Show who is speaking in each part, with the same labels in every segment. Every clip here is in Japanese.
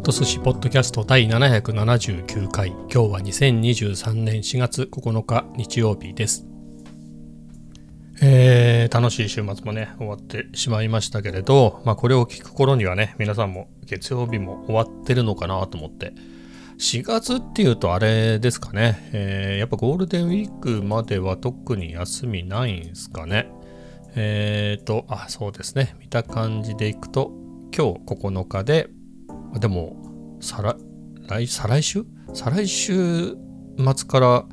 Speaker 1: ット寿司ポッドキャスト第779回。今日は2023年4月9日日曜日です。えー、楽しい週末もね終わってしまいましたけれど、まあ、これを聞く頃にはね皆さんも月曜日も終わってるのかなと思って。4月っていうとあれですかね、えー、やっぱゴールデンウィークまでは特に休みないんすかね。えっ、ー、とあそうですね。見た感じでいくと今日9日ででも、再来、再来週？再来週末から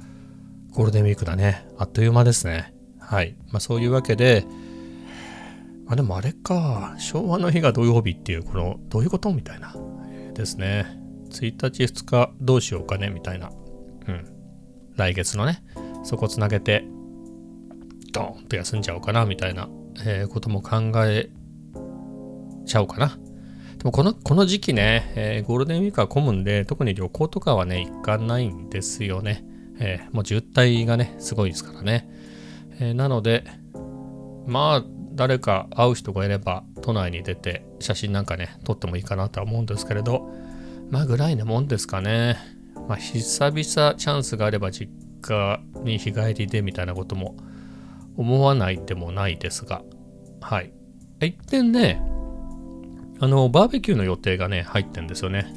Speaker 1: ゴールデンウィークだね。あっという間ですね。はい。まあそういうわけで、あ、でもあれか、昭和の日が土曜日っていう、この、どういうことみたいな、ですね。1日2日どうしようかねみたいな。うん。来月のね、そこつなげて、ドーンと休んじゃおうかなみたいな、えー、ことも考えちゃおうかな。でもこの、この時期ね、えー、ゴールデンウィークは混むんで、特に旅行とかはね、行かないんですよね。えー、もう渋滞がね、すごいですからね。えー、なので、まあ、誰か会う人がいれば、都内に出て写真なんかね、撮ってもいいかなとは思うんですけれど、まあぐらいなもんですかね。まあ、久々チャンスがあれば実家に日帰りでみたいなことも思わないでもないですが、はい。一点ね、あの、バーベキューの予定がね、入ってんですよね。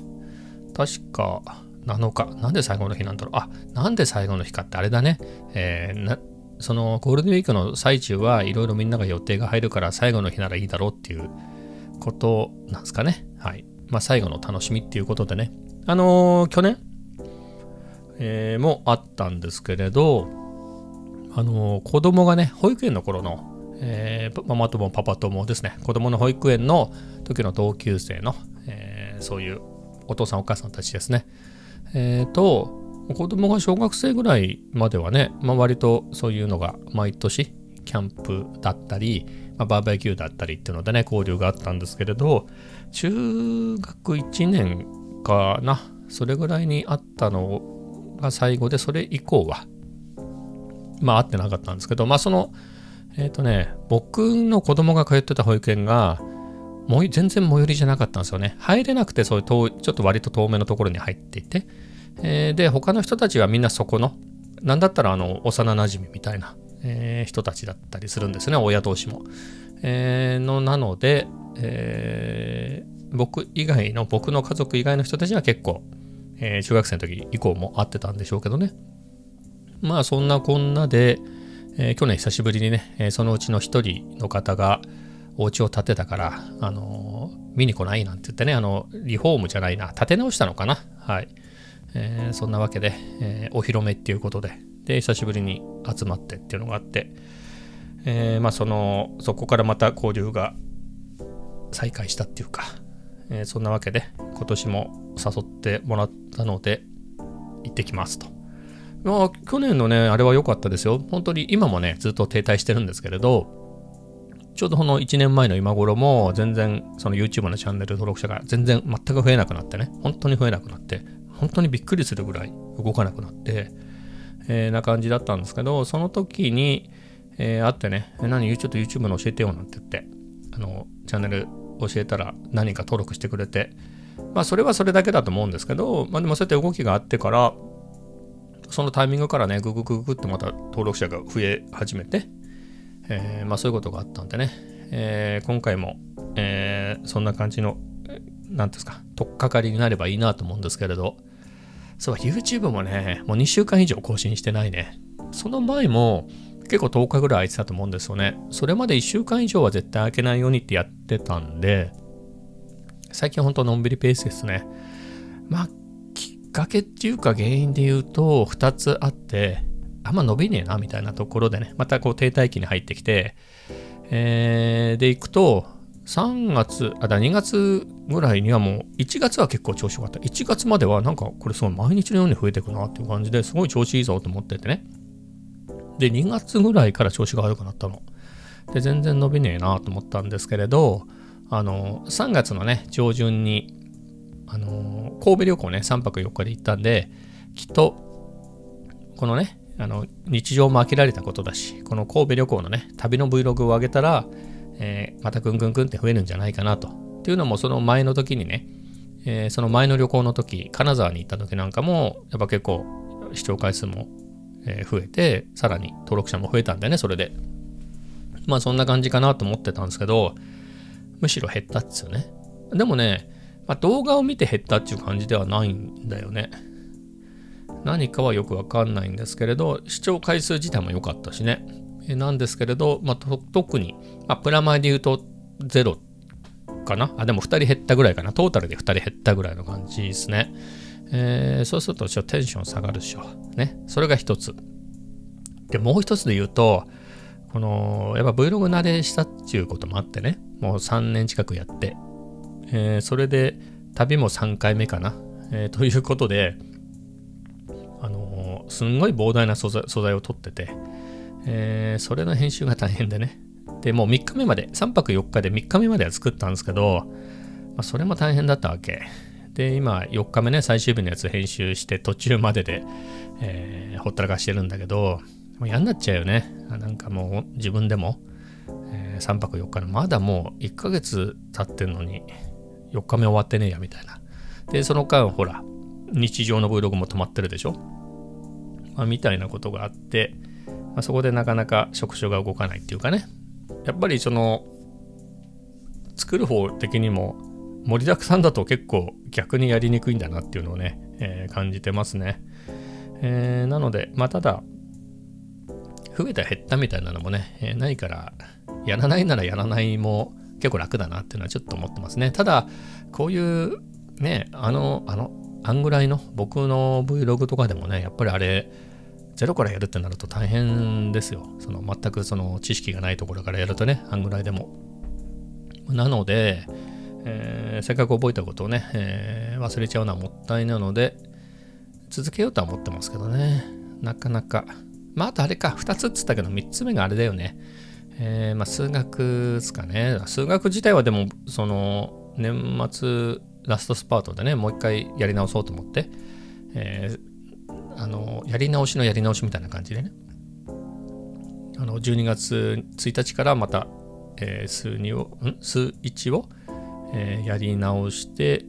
Speaker 1: 確か、7日。なんで最後の日なんだろう。あ、なんで最後の日かってあれだね。えー、そのゴールデンウィークの最中はいろいろみんなが予定が入るから最後の日ならいいだろうっていうことなんですかね。はい。まあ最後の楽しみっていうことでね。あのー、去年、えー、もあったんですけれど、あのー、子供がね、保育園の頃のえー、ママ友パパ友ですね。子供の保育園の時の同級生の、えー、そういうお父さんお母さんたちですね。えー、と子供が小学生ぐらいまではね、まあ、割とそういうのが毎年キャンプだったり、まあ、バーベキューだったりっていうのでね交流があったんですけれど中学1年かなそれぐらいにあったのが最後でそれ以降はまあ会ってなかったんですけどまあそのえっ、ー、とね、僕の子供が通ってた保育園が、もう全然最寄りじゃなかったんですよね。入れなくて、そういう遠ちょっと割と遠めのところに入っていて、えー、で、他の人たちはみんなそこの、なんだったらあの、幼馴染みたいな、えー、人たちだったりするんですね、親同士も。えー、の、なので、えー、僕以外の、僕の家族以外の人たちは結構、えー、中学生の時以降も会ってたんでしょうけどね。まあ、そんなこんなで、えー、去年久しぶりにね、えー、そのうちの一人の方がお家を建てたから、あのー、見に来ないなんて言ってね、あの、リフォームじゃないな、建て直したのかな。はい。えー、そんなわけで、えー、お披露目っていうことで、で、久しぶりに集まってっていうのがあって、えー、まあその、そこからまた交流が再開したっていうか、えー、そんなわけで、今年も誘ってもらったので、行ってきますと。まあ、去年のね、あれは良かったですよ。本当に今もね、ずっと停滞してるんですけれど、ちょうどこの1年前の今頃も全然その YouTube のチャンネル登録者が全然全く増えなくなってね、本当に増えなくなって、本当にびっくりするぐらい動かなくなって、えー、な感じだったんですけど、その時に、えー、会ってね、何、ちょっと YouTube の教えてよなんて言って、あの、チャンネル教えたら何か登録してくれて、まあそれはそれだけだと思うんですけど、まあでもそうやって動きがあってから、そのタイミングからね、ググググってまた登録者が増え始めて、えー、まあそういうことがあったんでね、えー、今回も、えー、そんな感じの、何ですか、とっかかりになればいいなと思うんですけれど、そう、YouTube もね、もう2週間以上更新してないね。その前も結構10日ぐらい空いてたと思うんですよね。それまで1週間以上は絶対空けないようにってやってたんで、最近ほんとのんびりペースですね。まあかけっていうか原因で言うと2つあってあんま伸びねえなみたいなところでねまたこう停滞期に入ってきて、えー、で行くと3月あだ2月ぐらいにはもう1月は結構調子良かった。1月まではなんかこれすごい毎日のように増えていくなっていう感じですごい調子いいぞと思っててね。で2月ぐらいから調子が悪くなったの。で全然伸びねえなと思ったんですけれどあの3月のね上旬にあのー、神戸旅行ね、3泊4日で行ったんで、きっと、このね、あの、日常も飽きられたことだし、この神戸旅行のね、旅の Vlog を上げたら、えー、またぐんぐんぐんって増えるんじゃないかなと。っていうのも、その前の時にね、えー、その前の旅行の時、金沢に行った時なんかも、やっぱ結構視聴回数も、え増えて、さらに登録者も増えたんでね、それで。まあそんな感じかなと思ってたんですけど、むしろ減ったっつよね。でもね、まあ、動画を見て減ったっていう感じではないんだよね。何かはよくわかんないんですけれど、視聴回数自体も良かったしね。えなんですけれど、まあ、特に、まあ、プラマイで言うと0かな？あ、でも2人減ったぐらいかな。トータルで2人減ったぐらいの感じですね。えー、そうするとちょっとテンション下がるでしょ。ね。それが一つ。で、もう一つで言うと、この、やっぱ Vlog 慣れしたっていうこともあってね、もう3年近くやって、えー、それで旅も3回目かな。えー、ということで、あのー、すんごい膨大な素材素材を取ってて、えー、それの編集が大変でね。で、もう3日目まで、3泊4日で3日目までは作ったんですけど、まあ、それも大変だったわけ。で、今4日目ね、最終日のやつ編集して途中までで、えー、ほったらかしてるんだけど、もう嫌になっちゃうよね。なんかもう自分でも、えー、3泊4日の、まだもう1ヶ月経ってんのに、4日目終わってねえや、みたいな。で、その間、ほら、日常の Vlog も止まってるでしょ、まあ、みたいなことがあって、まあ、そこでなかなか触手が動かないっていうかね。やっぱりその、作る方的にも盛りだくさんだと結構逆にやりにくいんだなっていうのをね、えー、感じてますね。えー、なので、まあ、ただ、増えた減ったみたいなのもね、えー、ないから、やらないならやらないも結構楽だなっていうのはちょっと思ってますね。ただ、こういうね、あの、あの、あんぐらいの僕の Vlog とかでもね、やっぱりあれ、ゼロからやるってなると大変ですよ。その全くその知識がないところからやるとね、あんぐらいでも。なので、えー、せっかく覚えたことをね、えー、忘れちゃうのはもったいなので、続けようとは思ってますけどね。なかなか。まあ、あとあれか、2つっつったけど、3つ目があれだよね。えー、まあ、数学ですかね。数学自体はでも、その、年末ラストスパートでね、もう一回やり直そうと思って、えー、あの、やり直しのやり直しみたいな感じでね。あの、12月1日からまた、えー、数2を、ん？数1を、えー、やり直して、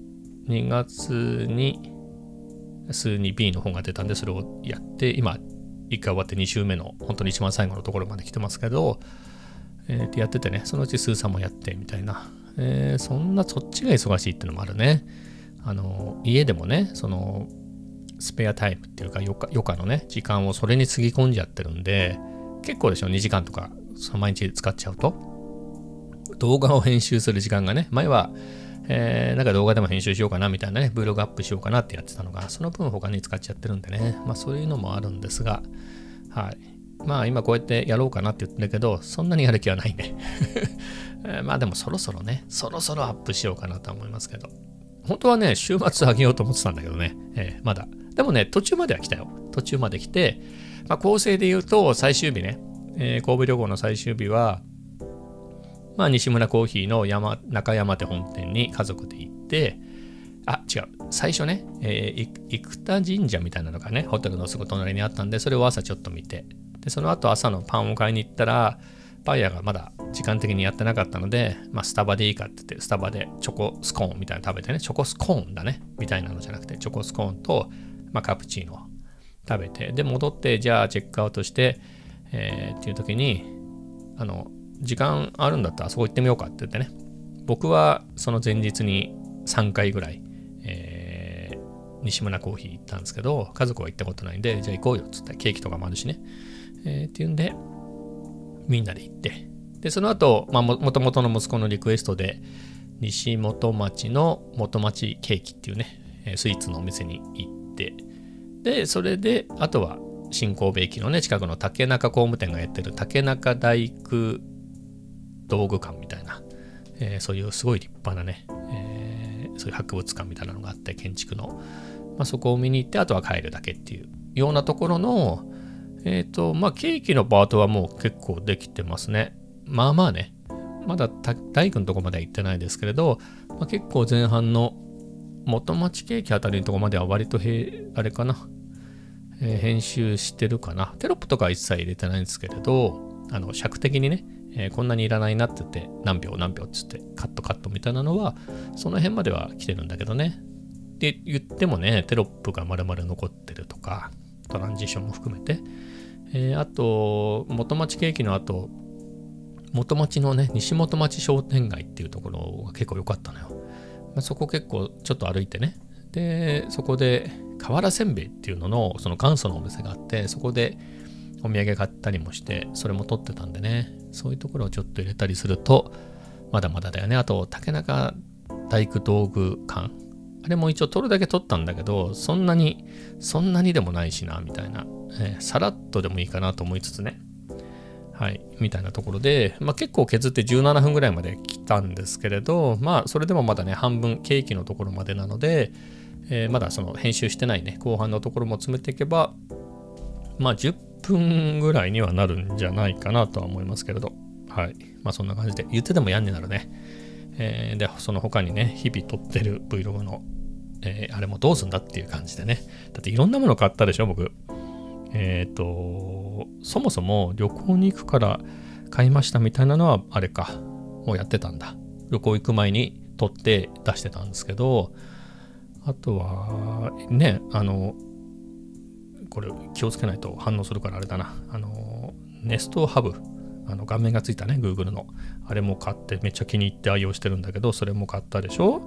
Speaker 1: 2月に数 2B の本が出たんで、それをやって、今、1回終わって2週目の、本当に一番最後のところまで来てますけど、えー、やっててね、そのうち数3もやってみたいな。えー、そんな、そっちが忙しいってのもあるね。あの、家でもね、その、スペアタイムっていうか余暇、のね、時間をそれにつぎ込んじゃってるんで、結構でしょ、2時間とか、その毎日使っちゃうと。動画を編集する時間がね、前は、えー、なんか動画でも編集しようかなみたいなね、Vlog アップしようかなってやってたのが、その分他に使っちゃってるんでね、まあそういうのもあるんですが、はい。まあ今こうやってやろうかなって言ってるけど、そんなにやる気はないね。まあでもそろそろね、そろそろアップしようかなと思いますけど。本当はね、週末あげようと思ってたんだけどね、えー、まだ。でもね、途中までは来たよ。途中まで来て、まあ構成で言うと最終日ね、えー、神戸旅行の最終日は、まあ西村コーヒーの山中山手本店に家族で行って、あ、違う。最初ね、えー、生田神社みたいなのがね、ホテルのすぐ隣にあったんで、それを朝ちょっと見て、で、その後朝のパンを買いに行ったら、パン屋がまだ時間的にやってなかったので、まあ、スタバでいいかって言って、スタバでチョコスコーンみたいなの食べてね、チョコスコーンだね、みたいなのじゃなくて、チョコスコーンと、まあ、カプチーノ食べて、で、戻って、じゃあチェックアウトして、えー、っていう時に、あの、時間あるんだったらあそこ行ってみようかって言ってね、僕はその前日に3回ぐらい、えー、西村コーヒー行ったんですけど、家族は行ったことないんで、じゃあ行こうよっつって、ケーキとかもあるしね。えー、っていうんで、みんなで行って、で、その後、まあ、もともとの息子のリクエストで、西本町の元町ケーキっていうね、スイーツのお店に行って、で、それで、あとは、新神戸駅のね、近くの竹中工務店がやってる竹中大工道具館みたいな、えー、そういうすごい立派なね、えー、そういう博物館みたいなのがあって、建築の、まあ、そこを見に行って、あとは帰るだけっていうようなところの、えっ、ー、と、まあ、ケーキのパートはもう結構できてますね。まあまあね。まだ大工のとこまでは行ってないですけれど、まあ、結構前半の元町ケーキあたりのとこまでは割とへ、あれかな、えー、編集してるかな。テロップとかは一切入れてないんですけれど、あの、尺的にね、えー、こんなにいらないなって言って何秒何秒っつってカットカットみたいなのはその辺までは来てるんだけどねって言ってもねテロップが丸々残ってるとかトランジションも含めて、えー、あと元町ケーキの後元町のね西元町商店街っていうところが結構良かったのよ、まあ、そこ結構ちょっと歩いてね。でそこで瓦せんべいっていうののその元祖のお店があってそこでお土産買ったりもしてそれも取ってたんでね。そういうところをちょっと入れたりするとまだまだだよね。あと竹中大工道具館。あれも一応取るだけ取ったんだけどそんなにそんなにでもないしなみたいな、えー、さらっとでもいいかなと思いつつねはいみたいなところで、まあ、結構削って17分ぐらいまで来たんですけれどまあそれでもまだね半分ケーキのところまでなので、えー、まだその編集してないね後半のところも詰めていけばまあ10分ぐらいにはなるんじゃないかなとは思いますけれど、はい。まあそんな感じで、言ってても嫌になるね。えー、で、その他にね、日々撮ってる Vlog の、えー、あれもどうすんだっていう感じでね。だっていろんなもの買ったでしょ、僕。えっ、ー、と、そもそも旅行に行くから買いましたみたいなのは、あれか、もうやってたんだ。旅行行く前に撮って出してたんですけど、あとは、ね、あの、これ気をつけないと反応するからあれだな。あの、ネストハブ、あの画面がついたね、Google の。あれも買ってめっちゃ気に入って愛用してるんだけど、それも買ったでしょ？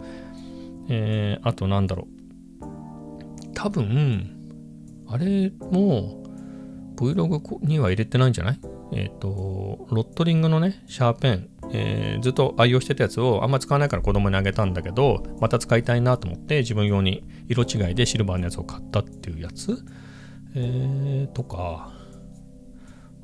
Speaker 1: えー、あとなんだろう。多分、あれも Vlog には入れてないんじゃない？えっ、ー、と、ロットリングのね、シャーペン、えー、ずっと愛用してたやつをあんま使わないから子供にあげたんだけど、また使いたいなと思って自分用に色違いでシルバーのやつを買ったっていうやつ？えー、とか、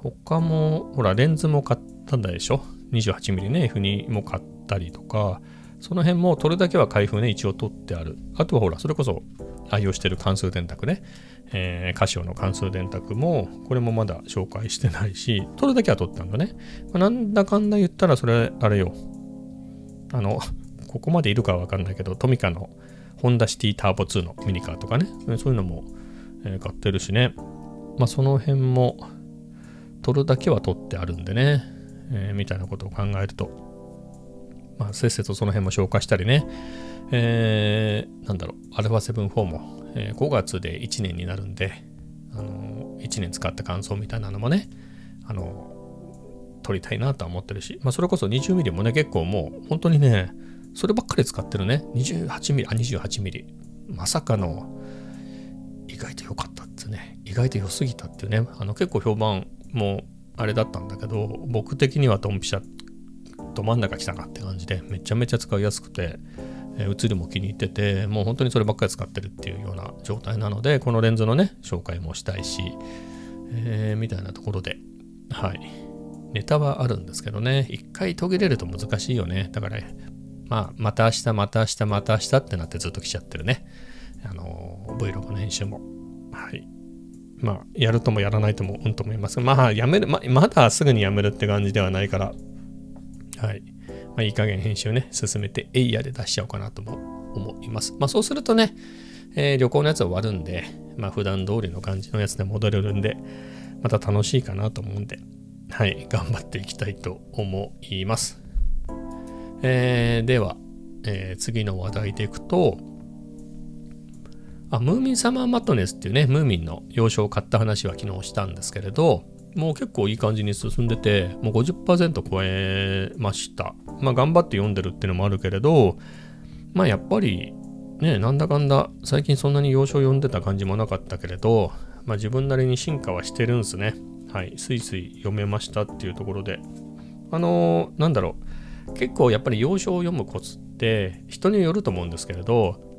Speaker 1: 他も、ほら、レンズも買ったんだでしょ ?28mm ね、F2 も買ったりとか、その辺も撮るだけは開封ね、一応撮ってある。あとはほら、それこそ愛用してる関数電卓ね、えー、カシオの関数電卓も、これもまだ紹介してないし、撮るだけは撮ったんだね。なんだかんだ言ったら、それ、あれよ。あの、ここまでいるかはわかんないけど、トミカのホンダシティターボ2のミニカーとかね、そういうのも、買ってるしね。まあその辺も取るだけは取ってあるんでね、えー、みたいなことを考えると、まあせっせとその辺も消化したりね、えー、なんだろう、α7-4 も、えー、5月で1年になるんで、あのー、1年使った感想みたいなのもね、あのー、撮りたいなとは思ってるし、まあそれこそ 20mm もね、結構もう本当にね、そればっかり使ってるね。28mm、あ、28mm。まさかの意外と良かったってね。意外と良すぎたっていうね。あの結構評判もうあれだったんだけど僕的にはドンピシャど真ん中来たなって感じでめちゃめちゃ使いやすくて、え、映りも気に入っててもう本当にそればっかり使ってるっていうような状態なのでこのレンズのね紹介もしたいし、えー、みたいなところではいネタはあるんですけどね一回途切れると難しいよねだから、まあまた明日また明日また明日ってなってずっと来ちゃってるねあの Vlog の編集も。はい。まあ、やるともやらないともうんと思いますまあ、やめる、ま、まだすぐにやめるって感じではないから、はい。まあ、いい加減編集ね、進めて、エイヤで出しちゃおうかなとも思います。まあ、そうするとね、えー、旅行のやつは終わるんで、まあ、普段通りの感じのやつで戻れるんで、また楽しいかなと思うんで、はい、頑張っていきたいと思います。えー、では、えー、次の話題でいくと、あ、ムーミンサマーマットネスっていうね、ムーミンの洋書を買った話は昨日したんですけれど、もう結構いい感じに進んでて、もう50%超えました。まあ頑張って読んでるっていうのもあるけれど、まあやっぱりね、なんだかんだ最近そんなに洋書を読んでた感じもなかったけれど、まあ自分なりに進化はしてるんすね。はい、スイスイ読めましたっていうところで。あのー、なんだろう。結構やっぱり洋書を読むコツって人によると思うんですけれど、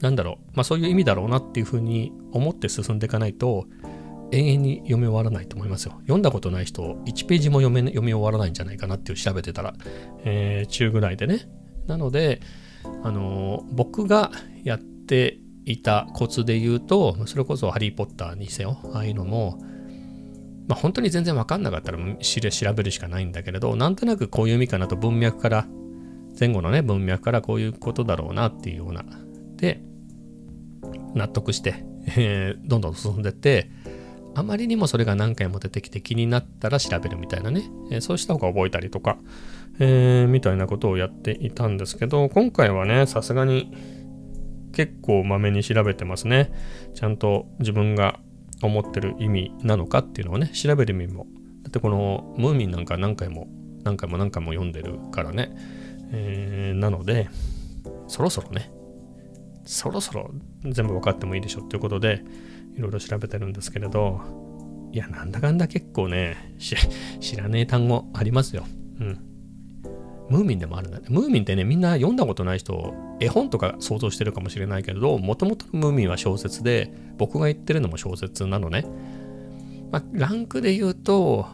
Speaker 1: なんだろう、まあそういう意味だろうなっていうふうに思って進んでいかないと、永遠に読み終わらないと思いますよ。読んだことない人、1ページも読め読み終わらないんじゃないかなっていう調べてたら、えー、中ぐらいでね。なので、あのー、僕がやっていたコツで言うと、それこそハリー・ポッターにせよ、ああいうのも、まあ本当に全然わかんなかったら調べるしかないんだけれど、なんとなくこういう意味かなと文脈から、前後のね、文脈からこういうことだろうなっていうようなで納得して、えー、どんどん進んでってあまりにもそれが何回も出てきて気になったら調べるみたいなね、えー、そうした方が覚えたりとか、えー、みたいなことをやっていたんですけど、今回はね、さすがに結構まめに調べてますね。ちゃんと自分が思ってる意味なのかっていうのをね、調べる意味も。だってこのムーミンなんか何回も何回も何回も読んでるからね。えー、なので、そろそろね、そろそろ全部分かってもいいでしょっていうことで、いろいろ調べてるんですけれど、いや、なんだかんだ結構ね、知らねえ単語ありますよ。うん。ムーミンでもあるんだね。ムーミンってね、みんな読んだことない人、絵本とか想像してるかもしれないけれど、もともとムーミンは小説で、僕が言ってるのも小説なのね。まあ、ランクで言うと、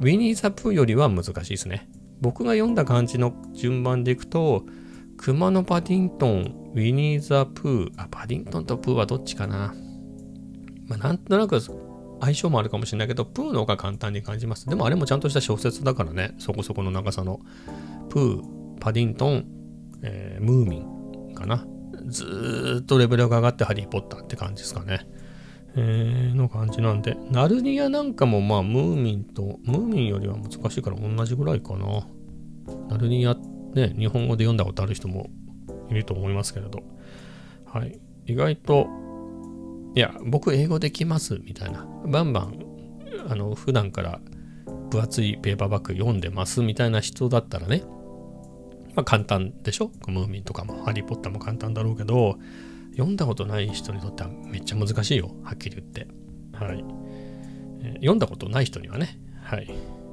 Speaker 1: ウィニー・ザ・プーよりは難しいですね。僕が読んだ感じの順番でいくと、熊のパディントン、ウィニー・ザ・プー、あ、パディントンとプーはどっちかな。まあ、なんとなく相性もあるかもしれないけど、プーの方が簡単に感じます。でもあれもちゃんとした小説だからね、そこそこの長さの。プー、パディントン、えー、ムーミンかな。ずーっとレベルが上がってハリー・ポッターって感じですかね。えー、の感じなんで、ナルニアなんかもまあムーミンと、ムーミンよりは難しいから同じぐらいかな。ナルニアっね、日本語で読んだことある人もいると思いますけれど、はい。意外といや、僕英語できますみたいな。バンバン、あの、普段から分厚いペーパーバッグ読んでますみたいな人だったらね、まあ簡単でしょ？ムーミンとかも、ハリー・ポッターも簡単だろうけど、読んだことない人にとってはめっちゃ難しいよ。はっきり言って。はい。読んだことない人にはね。はい。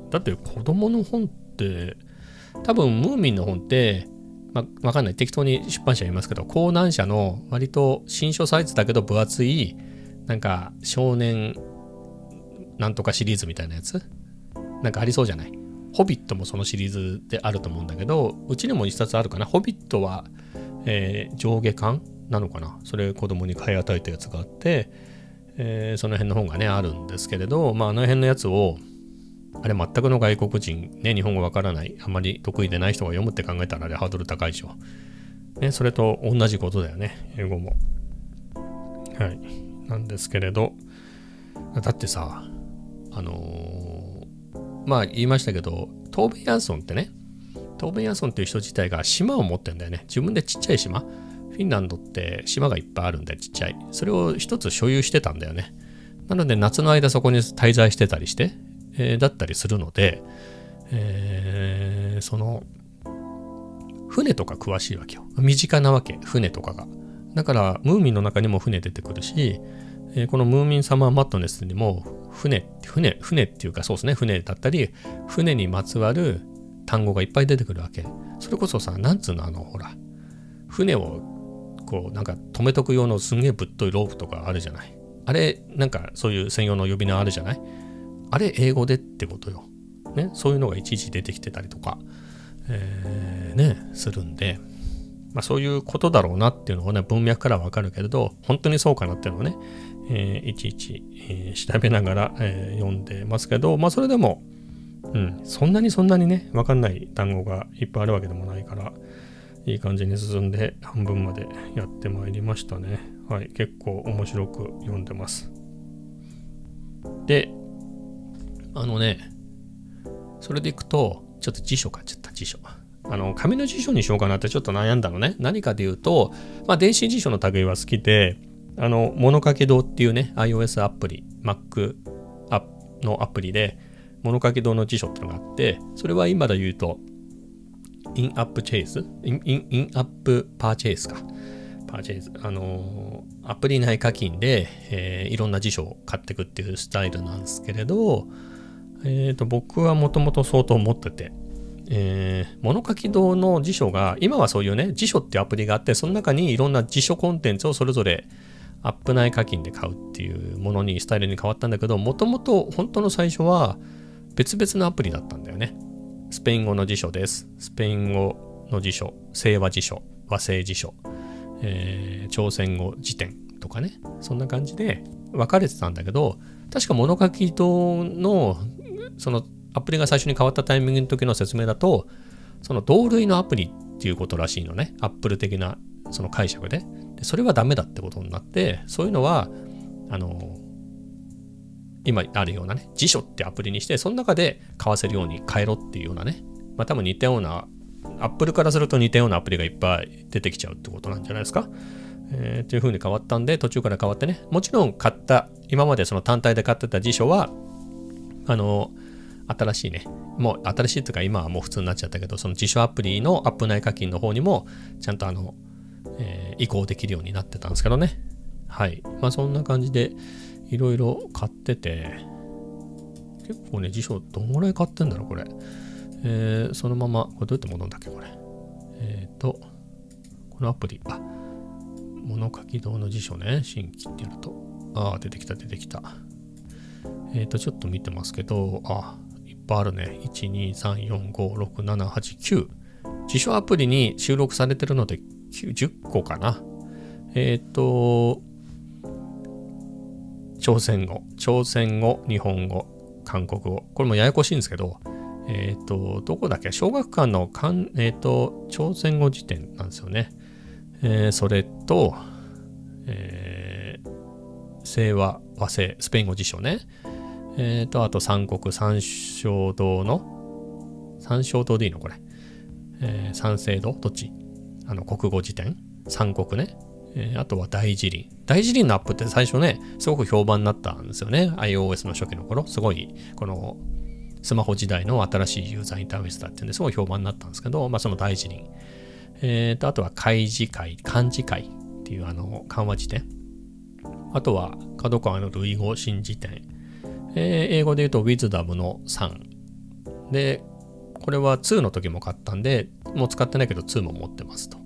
Speaker 1: だって子供の本って、多分ムーミンの本って、ま、わかんない。適当に出版社言いますけど、講談社の割と新書サイズだけど分厚い、なんか少年なんとかシリーズみたいなやつ？なんかありそうじゃない？ホビットもそのシリーズであると思うんだけど、うちにも一冊あるかな？ホビットは、えー、上下巻なのかな？それ子供に買い与えたやつがあって、えー、その辺の本がね、あるんですけれど、まあ、あの辺のやつを、あれ全くの外国人、ね、日本語わからない、あまり得意でない人が読むって考えたらあれハードル高いでしょ。ね、それと同じことだよね、英語も。はい。なんですけれど、だってさ、あのー、まあ言いましたけど、トーベン・ヤンソンってね、トーベン・ヤンソンっていう人自体が島を持ってんだよね。自分でちっちゃい島。フィンランドって島がいっぱいあるんでちっちゃい。それを一つ所有してたんだよね。なので夏の間そこに滞在してたりして、え、だったりするので、え、その船とか詳しいわけよ。身近なわけ、船とかが。だから、ムーミンの中にも船出てくるし、え、このムーミンサマーマットネスにも船、船、船っていうかそうですね、船だったり、船にまつわる単語がいっぱい出てくるわけ。それこそさ、なんつうの、あの、ほら、船をこう、なんか止めとく用のすんげえぶっといロープとかあるじゃない。あれ、なんかそういう専用の呼び名あるじゃないあれ英語でってことよ。ね、そういうのがいちいち出てきてたりとか、えー、ね、するんで、まあ、そういうことだろうなっていうのをね、文脈からわかるけれど、本当にそうかなっていうのをね、えー、いちいち、えー、調べながら、えー、読んでますけど、まあそれでも、うん、そんなにそんなにね、わかんない単語がいっぱいあるわけでもないから、いい感じに進んで半分までやってまいりましたね。はい、結構面白く読んでます。で、あのね、それでいくと、ちょっと辞書買っちゃった、辞書。あの、紙の辞書にしようかなってちょっと悩んだのね。何かで言うと、まあ、電子辞書の類は好きで、あの、物書き堂っていうね、iOS アプリ、Mac のアプリで、物書き堂の辞書ってのがあって、それは今で言うと、インアップチェイスイン、イン、インアップパーチェイスか。パーチェイス。あのー、アプリ内課金で、えー、いろんな辞書を買っていくっていうスタイルなんですけれど、えっ、ー、と、僕はもともと相当持ってて、えー、物書堂の辞書が、今はそういうね、辞書ってアプリがあって、その中にいろんな辞書コンテンツをそれぞれアップ内課金で買うっていうものに、スタイルに変わったんだけど、もともと本当の最初は別々のアプリだったんだよね。スペイン語の辞書です。スペイン語の辞書、清和辞書、和製辞書、えー、朝鮮語辞典とかね、そんな感じで分かれてたんだけど、確か物書き堂のそのアプリが最初に変わったタイミングの時の説明だと、その同類のアプリっていうことらしいのね。アップル的なその解釈で。でそれはダメだってことになって、そういうのは、あの、今あるようなね、辞書ってアプリにして、その中で買わせるように変えろっていうようなね、まあ多分似たような、アップルからすると似たようなアプリがいっぱい出てきちゃうってことなんじゃないですか。えー、という風に変わったんで、途中から変わってね、もちろん買った、今までその単体で買ってた辞書は、あの、新しいね、もう新しいというか今はもう普通になっちゃったけど、その辞書アプリのアップ内課金の方にも、ちゃんとあの、えー、移行できるようになってたんですけどね。はい。まあそんな感じで、いろいろ買ってて、結構ね、辞書どんぐらい買ってんだろう、これ。えー、そのまま、これどうやって戻るんだっけ、これ。えっ、ー、と、このアプリ、あ、物書き堂の辞書ね、新規ってやると。ああ、出てきた、出てきた。えっ、ー、と、ちょっと見てますけど、あ、ぱいあるね。1、2、3、4、5、6、7、8、9。辞書アプリに収録されてるので10個かな。えっ、ー、と、朝鮮語、朝鮮語、日本語、韓国語。これもややこしいんですけど、えっ、ー、と、どこだっけ？小学館のかん、えっ、ー、と、朝鮮語辞典なんですよね。えー、それと、えー、清和和製スペイン語辞書ね。えっ、と、あと三国三省堂の、三省堂でいいのこれ？えー、三省堂どっち？あの、国語辞典？三国ね？えー、あとは大辞林。大辞林のアップって最初ね、すごく評判になったんですよね。iOS の初期の頃。すごい、このスマホ時代の新しいユーザーインターフェースだっていうんですごい評判になったんですけど、まあその大辞林。えー、と、あとは開示会、漢字会っていうあの漢和辞典。あとは角川の類語新辞典。えー、英語で言うと Wisdom の3。で、これは2の時も買ったんで、もう使ってないけど2も持ってますと。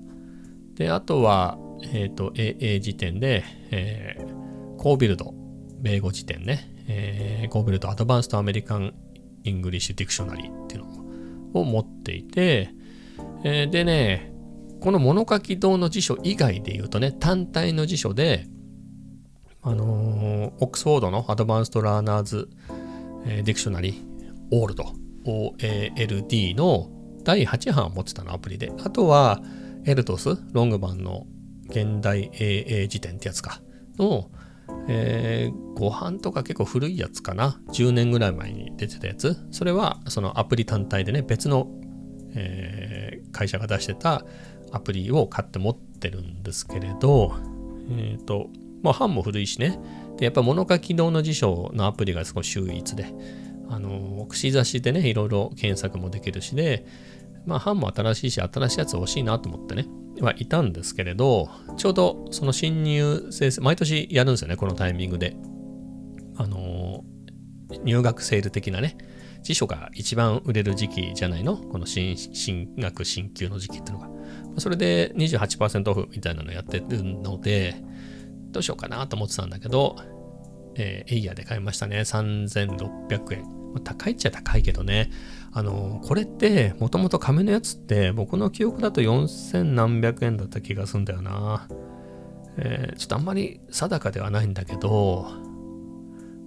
Speaker 1: で、あとは、えっ、ー、と、英英辞典で、えー、 COBUILD、米語辞典ね。えー、 COBUILD Advanced American English Dictionary っていうのを持っていて、えー、でね、この物書堂の辞書以外で言うとね、単体の辞書で、あのー、 Oxford の Advanced Learner's Dictionary、オールド、OALD の第8版を持ってたの、アプリで。あとは、エルトス、ロング版の現代 AA 辞典ってやつか、の、えー、5版とか結構古いやつかな。10年ぐらい前に出てたやつ。それは、そのアプリ単体でね、別の、えー、会社が出してたアプリを買って持ってるんですけれど、えっ、ー、と、まあ、版も古いしね。で、やっぱ物書き堂の辞書のアプリが少し秀逸で、あの、串刺しでね、いろいろ検索もできるしで、まあ、版も新しいし、新しいやつ欲しいなと思ってね、はいたんですけれど、ちょうどその新入生、毎年やるんですよね、このタイミングで。あの、入学セール的なね、辞書が一番売れる時期じゃないの？この新新学新級の時期っていうのが。それで28%オフみたいなのやってるので、どうしようかなと思ってたんだけど、えー、エイヤーで買いましたね。3600円。高いっちゃ高いけどね。あの、これって、もともと亀のやつって、僕の記憶だと4000何百円だった気がするんだよな。えー、ちょっとあんまり定かではないんだけど、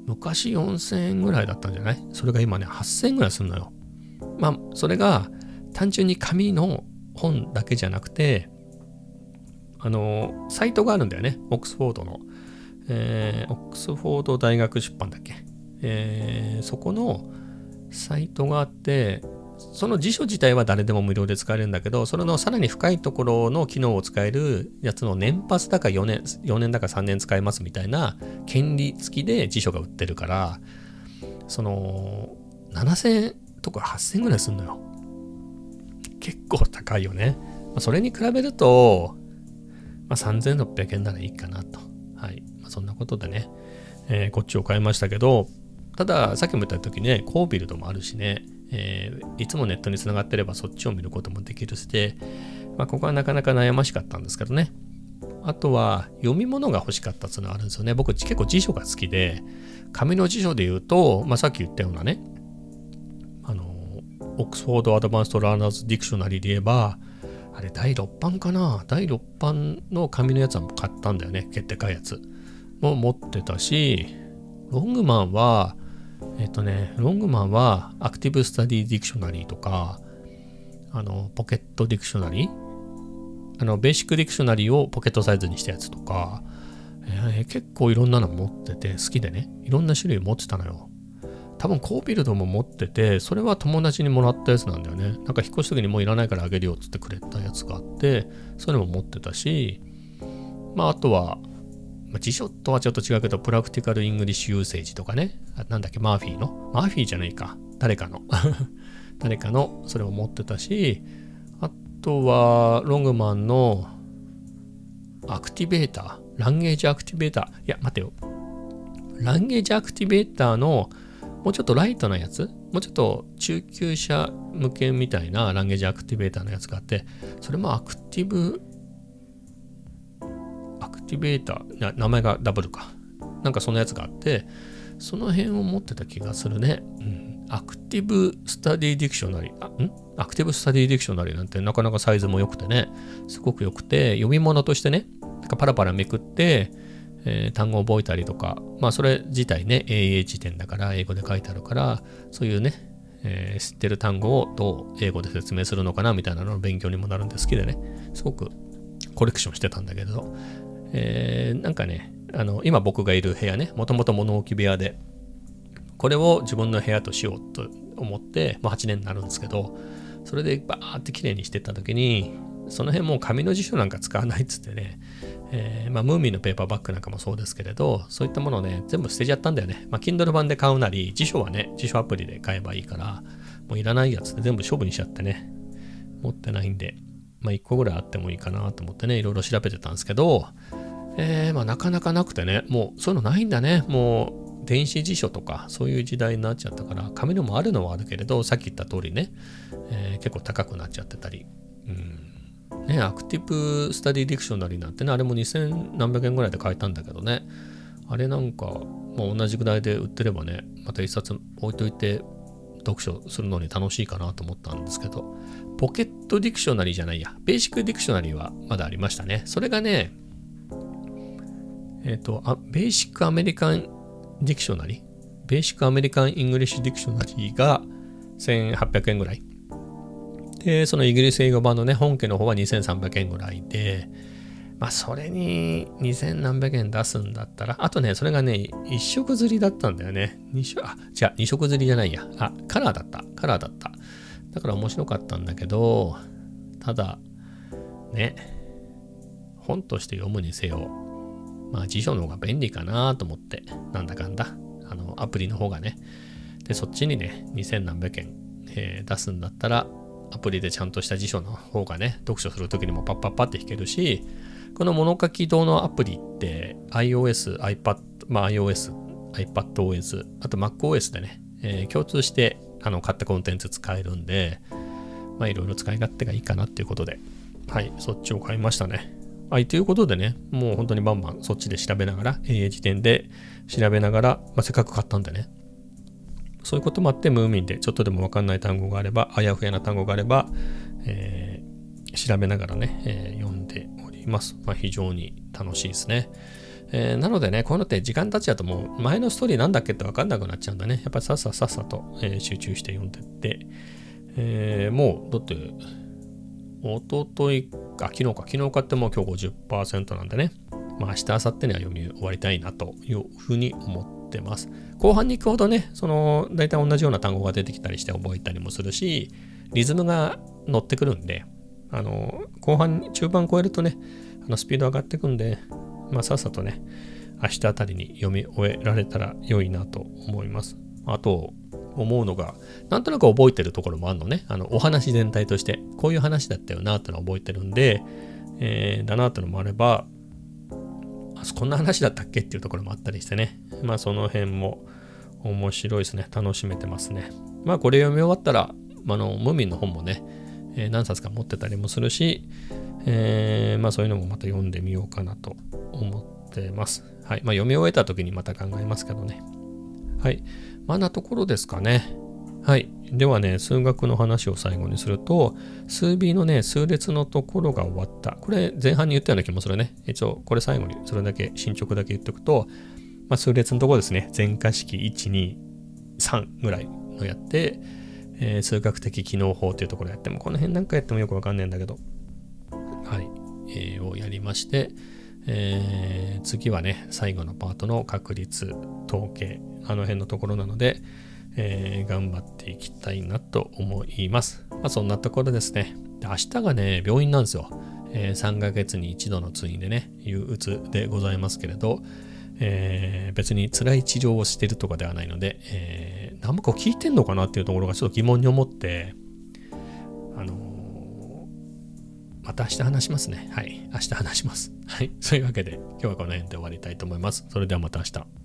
Speaker 1: 昔4000円ぐらいだったんじゃない？それが今ね、8000円ぐらいするのよ。まあ、それが単純に紙の本だけじゃなくて、あの、サイトがあるんだよね。オックスフォードの。えー、オックスフォード大学出版だっけ。えー、そこのサイトがあって、その辞書自体は誰でも無料で使えるんだけど、それのさらに深いところの機能を使えるやつの年パスだか4年、4年だか3年使えますみたいな権利付きで辞書が売ってるから、その、7000とか8000ぐらいすんのよ。結構高いよね。それに比べると、まあ、3600円ならいいかなと。はい。まあ、そんなことでね、えー、こっちを買いましたけど、ただ、さっきも言った時ね、コービルドもあるしね、えー、いつもネットにつながってればそっちを見ることもできるしで、まあ、ここはなかなか悩ましかったんですけどね。あとは、読み物が欲しかったっていうのはあるんですよね。僕結構辞書が好きで、紙の辞書で言うと、まあ、さっき言ったようなね、あの、 Oxford Advanced Learner's Dictionary で言えば、あれ、第6版かな？第6版の紙のやつは買ったんだよね。結構でかいやつ。も持ってたし、ロングマンは、えっとね、ロングマンは Active Study Dictionary とか、あの、 Pocket Dictionary あの、 Basic Dictionary をポケットサイズにしたやつとか、えー、結構いろんなの持ってて好きでねいろんな種類持ってたのよ多分 COBUILD も持っててそれは友達にもらったやつなんだよね。なんか引っ越す時にもういらないからあげるよっつってくれたやつがあってそういうのも持ってたしまああとは、まあ、辞書とはちょっと違うけど Practical English Usage とかね。なんだっけマーフィーの？マーフィーじゃないか。誰かの。誰かのそれを持ってたしあとはロングマンのActivator？Language Activator？いや待てよ。 Language Activator のもうちょっとライトなやつもうちょっと中級者向けみたいな Language Activator のやつがあってそれも Active Activator 名前がダブルか。なんかそのやつがあってその辺を持ってた気がするね、うん、 Active Study Dictionary あん？ Active Study Dictionary なんてなかなかサイズも良くてねすごく良くて読み物としてねなんかパラパラめくってえー、単語を覚えたりとか、まあそれ自体ね、英英辞典だから英語で書いてあるから、そういうね、えー、知ってる単語をどう英語で説明するのかなみたいなのの勉強にもなるんで好きでね、すごくコレクションしてたんだけど、えー、なんかね、あの、今僕がいる部屋ね、もともと物置部屋で、これを自分の部屋としようと思って、もう8年になるんですけど、それでバーって綺麗にしてった時に、その辺もう紙の辞書なんか使わないっつってね、えー、まあ、ムーミンのペーパーバッグなんかもそうですけれど、そういったものをね、全部捨てちゃったんだよね。まあ、Kindle 版で買うなり、辞書はね、辞書アプリで買えばいいから、もういらないやつで全部処分しちゃってね、持ってないんで、まあ、1個ぐらいあってもいいかなと思ってね、いろいろ調べてたんですけど、えー、まあ、なかなかなくてね、もうそういうのないんだね。もう、電子辞書とか、そういう時代になっちゃったから、紙のもあるのはあるけれど、さっき言った通りね、えー、結構高くなっちゃってたり、うんね、 Active Study Dictionary なんてね、あれも2000何百円ぐらいで買えたんだけどね、あれなんか、まあ、同じぐらいで売ってればね、また一冊置いといて読書するのに楽しいかなと思ったんですけど、 Pocket Dictionary じゃないや、 Basic Dictionary はまだありましたね。それがね、えっ、ー、とあ、 Basic American Dictionary Basic American English Dictionary が1800円ぐらい。で、そのイギリス英語版のね、本家の方は2300円ぐらいで、まあ、それに2000何百円出すんだったら、あとね、それがね、一色刷りだったんだよね。二色、あ、違う、二色刷りじゃないや。あ、カラーだった。カラーだった。だから面白かったんだけど、ただ、ね、本として読むにせよ、まあ辞書の方が便利かなと思って、なんだかんだ、あの、アプリの方がね。で、そっちにね、2000何百円、えー、出すんだったら、アプリでちゃんとした辞書の方がね、読書するときにもパッパッパって弾けるし、この物書き用のアプリって iOS、iPad、まあ iOS、iPadOS、あと MacOS でね、えー、共通してあの買ったコンテンツ使えるんで、まあいろいろ使い勝手がいいかなっていうことで、はい、そっちを買いましたね。はい、ということでね、もう本当にバンバンそっちで調べながら、英英辞典で調べながら、まあ、せっかく買ったんでね、そういうこともあって、ムーミンでちょっとでもわかんない単語があれば、あやふやな単語があれば、えー、調べながらね、えー、読んでおります。まあ、非常に楽しいですね。えー、なのでね、こういうのって時間経っちゃうともう前のストーリーなんだっけってわかんなくなっちゃうんだね。やっぱりさっささっさと、え、集中して読んでって、えー、もう、だって、おととい、あ、昨日か、昨日買ってもう今日50%なんでね。まあ明日、明後日には読み終わりたいなというふうに思ってます。後半に行くほどね、その、大体同じような単語が出てきたりして覚えたりもするし、リズムが乗ってくるんで、あの、後半、中盤超えるとね、あのスピード上がってくんで、まあ、さっさとね、明日あたりに読み終えられたら良いなと思います。あと、思うのが、なんとなく覚えてるところもあるのね。あの、お話全体として、こういう話だったよなってのは覚えてるんで、えー、だなってのもあれば、こんな話だったっけっていうところもあったりしてね。まあその辺も面白いですね。楽しめてますね。まあこれ読み終わったら、あの、ムーミンの本もね、えー、何冊か持ってたりもするし、えー、まあそういうのもまた読んでみようかなと思ってます。はい。まあ読み終えた時にまた考えますけどね。はい。まあなところですかね。はい。ではね、数学の話を最後にすると、数 B のね、数列のところが終わった。これ前半に言ったような気もするね。一応、これ最後にそれだけ、進捗だけ言っておくと、まあ、数列のところですね。全化式1、2、3ぐらいのやって、えー、数学的機能法っていうところやっても、この辺なんかやってもよくわかんないんだけど、はい、えー、をやりまして、えー、次はね、最後のパートの確率、統計、あの辺のところなので、えー、頑張っていきたいなと思います。まあ、そんなところですね。で明日がね、病院なんですよ。えー、3ヶ月に一度の通院でね、憂鬱でございますけれど、えー、別に辛い治療をしてるとかではないので、えー、何もか聞いてんのかなっていうところがちょっと疑問に思って、あのー、また明日話しますね。はい。明日話します。はい。そういうわけで、今日はこの辺で終わりたいと思います。それではまた明日。